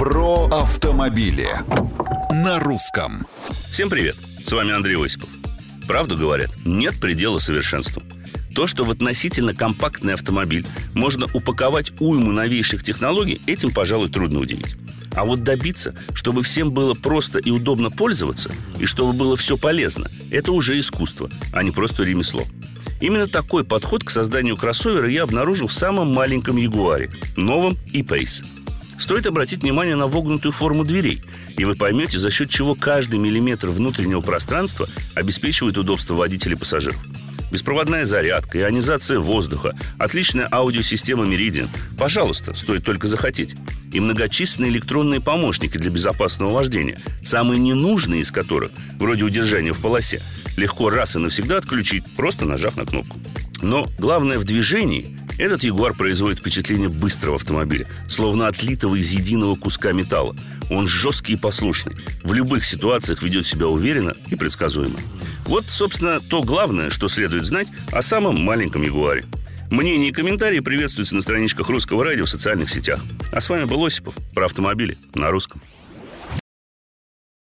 Про автомобили на русском. Всем привет! С вами Андрей Осипов. Правду говорят, нет предела совершенству. То, что в относительно компактный автомобиль можно упаковать уйму новейших технологий, этим, пожалуй, трудно удивить. А вот добиться, чтобы всем было просто и удобно пользоваться, и чтобы было все полезно, это уже искусство, а не просто ремесло. Именно такой подход к созданию кроссовера я обнаружил в самом маленьком Ягуаре, новом E-Pace. Стоит обратить внимание на вогнутую форму дверей, и вы поймете, за счет чего каждый миллиметр внутреннего пространства обеспечивает удобство водителей и пассажиров. Беспроводная зарядка, ионизация воздуха, отличная аудиосистема Meridian. Пожалуйста, стоит только захотеть. И многочисленные электронные помощники для безопасного вождения, самые ненужные из которых, вроде удержания в полосе, легко раз и навсегда отключить, просто нажав на кнопку. Но главное в движении этот Ягуар производит впечатление быстрого автомобиля, словно отлитого из единого куска металла. Он жесткий и послушный. В любых ситуациях ведет себя уверенно и предсказуемо. Вот, собственно, то главное, что следует знать о самом маленьком Ягуаре. Мнения и комментарии приветствуются на страничках Русского радио в социальных сетях. А с вами был Осипов про автомобили на русском.